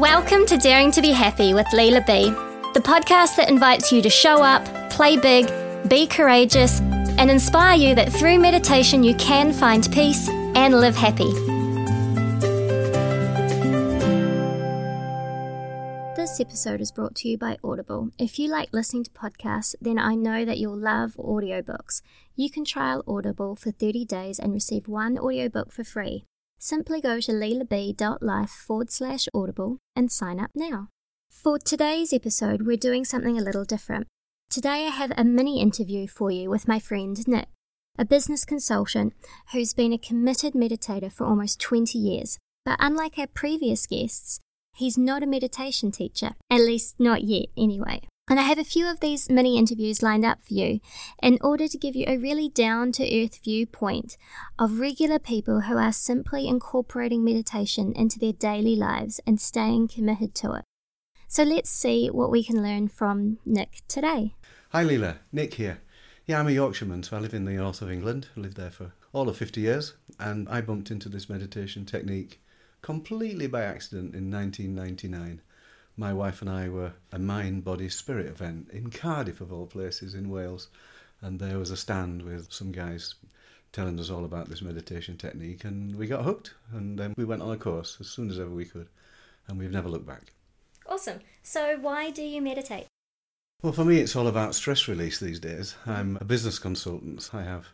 Welcome to Daring to Be Happy with Leela B, the podcast that invites you to show up, play big, be courageous, and inspire you that through meditation you can find peace and live happy. This episode is brought to you by Audible. If you like listening to podcasts, then I know that you'll love audiobooks. You can trial Audible for 30 days and receive one audiobook for free. Simply go to leelab.life forward slash audible and sign up now. For today's episode, we're doing something a little different. Today, I have a mini interview for you with my friend Nick, a business consultant who's been a committed meditator for almost 20 years. But unlike our previous guests, he's not a meditation teacher, at least not yet, anyway. And I have a few of these mini interviews lined up for you in order to give you a really down to earth viewpoint of regular people who are simply incorporating meditation into their daily lives and staying committed to it. So let's see what we can learn from Nick today. Hi Leela, Nick here. Yeah, I'm a Yorkshireman, so I live in the north of England. I lived there for all of 50 years, and I bumped into this meditation technique completely by accident in 1999 my wife and I were a mind, body, spirit event in Cardiff, of all places, in Wales. And there was a stand with some guys telling us all about this meditation technique, and we got hooked. And then we went on a course as soon as ever we could, and we've never looked back. Awesome. So, why do you meditate? Well, for me, it's all about stress release these days. I'm a business consultant. I have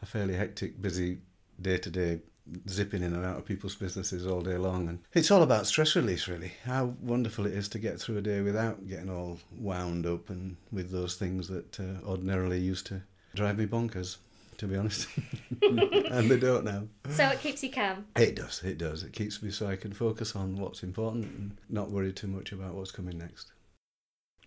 a fairly hectic, busy day to day zipping in and out of people's businesses all day long. And it's all about stress release, really. How wonderful it is to get through a day without getting all wound up and with those things that uh, ordinarily used to drive me bonkers. To be honest, and they don't now. So it keeps you calm. It does. It does. It keeps me so I can focus on what's important and not worry too much about what's coming next.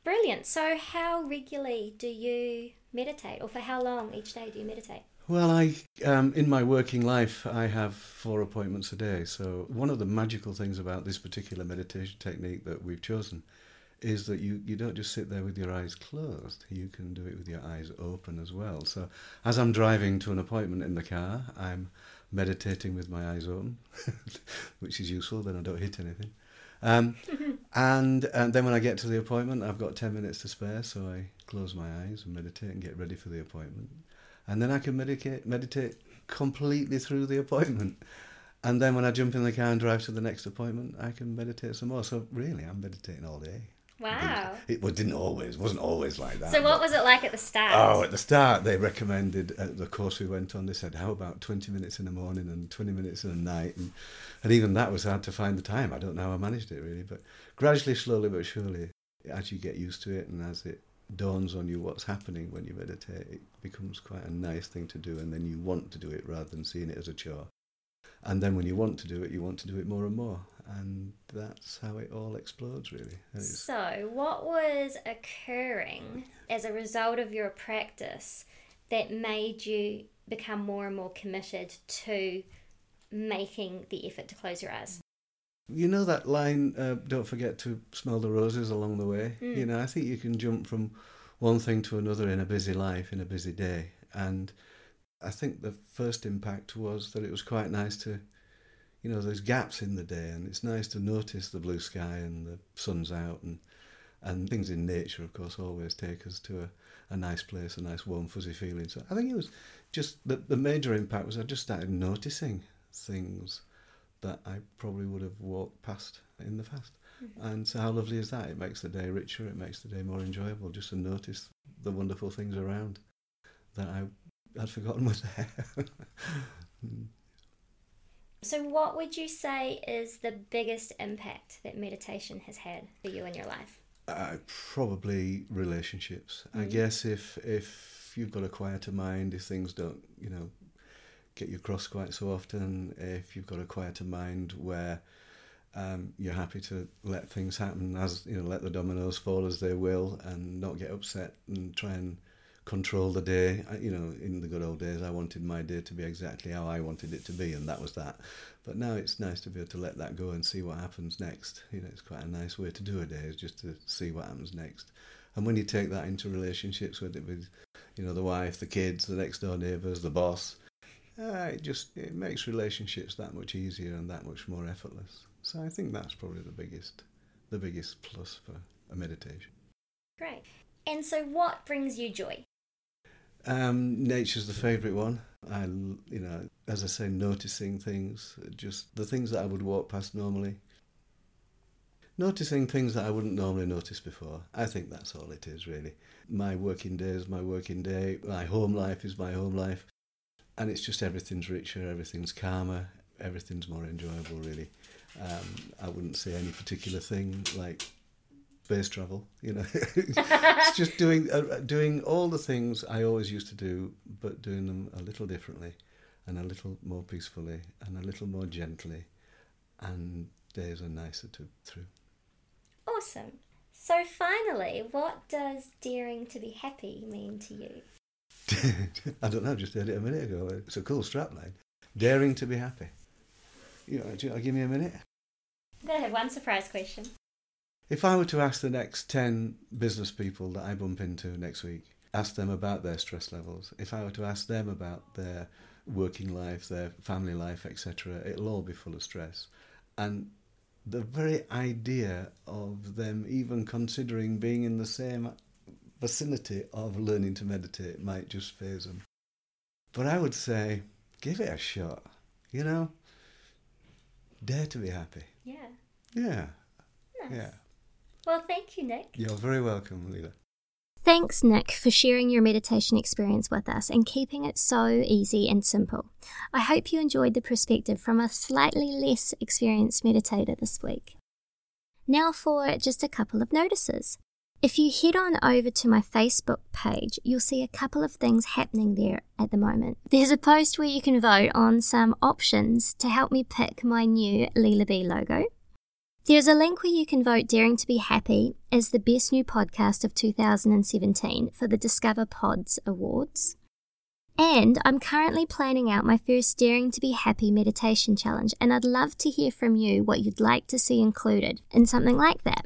Brilliant. So, how regularly do you meditate, or for how long each day do you meditate? Well, I um, in my working life, I have four appointments a day. So one of the magical things about this particular meditation technique that we've chosen is that you, you don't just sit there with your eyes closed. You can do it with your eyes open as well. So as I'm driving to an appointment in the car, I'm meditating with my eyes open, which is useful. Then I don't hit anything. Um, and, and then when I get to the appointment, I've got 10 minutes to spare, so I close my eyes and meditate and get ready for the appointment and then I can meditate meditate completely through the appointment. And then when I jump in the car and drive to the next appointment, I can meditate some more. So really, I'm meditating all day. Wow. It, it didn't always, wasn't always like that. So what was it like at the start? Oh, at the start, they recommended, at the course we went on, they said, how about 20 minutes in the morning and 20 minutes in the night? And, and even that was hard to find the time. I don't know how I managed it really, but gradually, slowly but surely, as you get used to it and as it dawns on you what's happening when you meditate, it becomes quite a nice thing to do, and then you want to do it rather than seeing it as a chore. And then when you want to do it, you want to do it more and more. And that's how it all explodes, really. So, what was occurring as a result of your practice that made you become more and more committed to making the effort to close your eyes? You know that line, uh, don't forget to smell the roses along the way? Mm. You know, I think you can jump from one thing to another in a busy life, in a busy day. And I think the first impact was that it was quite nice to, you know, there's gaps in the day, and it's nice to notice the blue sky and the sun's out, and and things in nature, of course, always take us to a, a nice place, a nice warm fuzzy feeling. So I think it was just the the major impact was I just started noticing things that I probably would have walked past in the past. Mm-hmm. And so, how lovely is that? It makes the day richer, it makes the day more enjoyable just to notice the wonderful things around that I had forgotten were there. so, what would you say is the biggest impact that meditation has had for you in your life? Uh, probably relationships. Mm-hmm. I guess if if you've got a quieter mind, if things don't, you know, get you cross quite so often, if you've got a quieter mind where um, you're happy to let things happen as you know, let the dominoes fall as they will, and not get upset and try and control the day. I, you know, in the good old days, I wanted my day to be exactly how I wanted it to be, and that was that. But now it's nice to be able to let that go and see what happens next. You know, it's quite a nice way to do a day, is just to see what happens next. And when you take that into relationships, whether it be, you know, the wife, the kids, the next door neighbours, the boss, uh, it just it makes relationships that much easier and that much more effortless. So I think that's probably the biggest the biggest plus for a meditation. Great. And so, what brings you joy? Um, nature's the favourite one. I, you know, as I say, noticing things, just the things that I would walk past normally. Noticing things that I wouldn't normally notice before. I think that's all it is, really. My working day is my working day. My home life is my home life. And it's just everything's richer, everything's calmer, everything's more enjoyable, really. Um, I wouldn't say any particular thing like space travel. You know, it's just doing uh, doing all the things I always used to do, but doing them a little differently, and a little more peacefully, and a little more gently, and days are nicer to through. Awesome. So finally, what does daring to be happy mean to you? I don't know. Just heard it a minute ago. It's a cool strapline. Daring to be happy. You know, do you give me a minute? I'm going to have one surprise question. If I were to ask the next 10 business people that I bump into next week, ask them about their stress levels, if I were to ask them about their working life, their family life, etc., it'll all be full of stress. And the very idea of them even considering being in the same vicinity of learning to meditate might just faze them. But I would say, give it a shot, you know? Dare to be happy. Yeah. Yeah. Nice. Yeah. Well, thank you, Nick. You're very welcome, Leela. Thanks, Nick, for sharing your meditation experience with us and keeping it so easy and simple. I hope you enjoyed the perspective from a slightly less experienced meditator this week. Now, for just a couple of notices. If you head on over to my Facebook page, you'll see a couple of things happening there at the moment. There's a post where you can vote on some options to help me pick my new Leela B logo. There's a link where you can vote Daring to Be Happy as the best new podcast of 2017 for the Discover Pods Awards. And I'm currently planning out my first Daring to Be Happy meditation challenge, and I'd love to hear from you what you'd like to see included in something like that.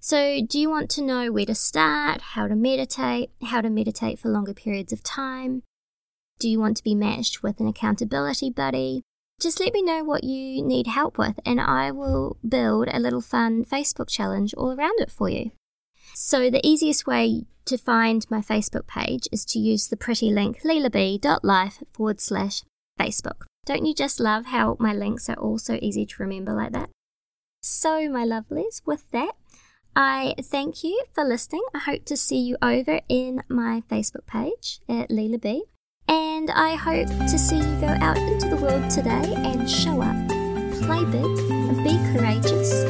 So, do you want to know where to start, how to meditate, how to meditate for longer periods of time? Do you want to be matched with an accountability buddy? just let me know what you need help with, and I will build a little fun Facebook challenge all around it for you. So, the easiest way to find my Facebook page is to use the pretty link leelab.life forward slash Facebook. Don't you just love how my links are all so easy to remember like that? So, my lovelies, with that, I thank you for listening. I hope to see you over in my Facebook page at Leela B. And I hope to see you go out into the world today and show up, play big, be courageous,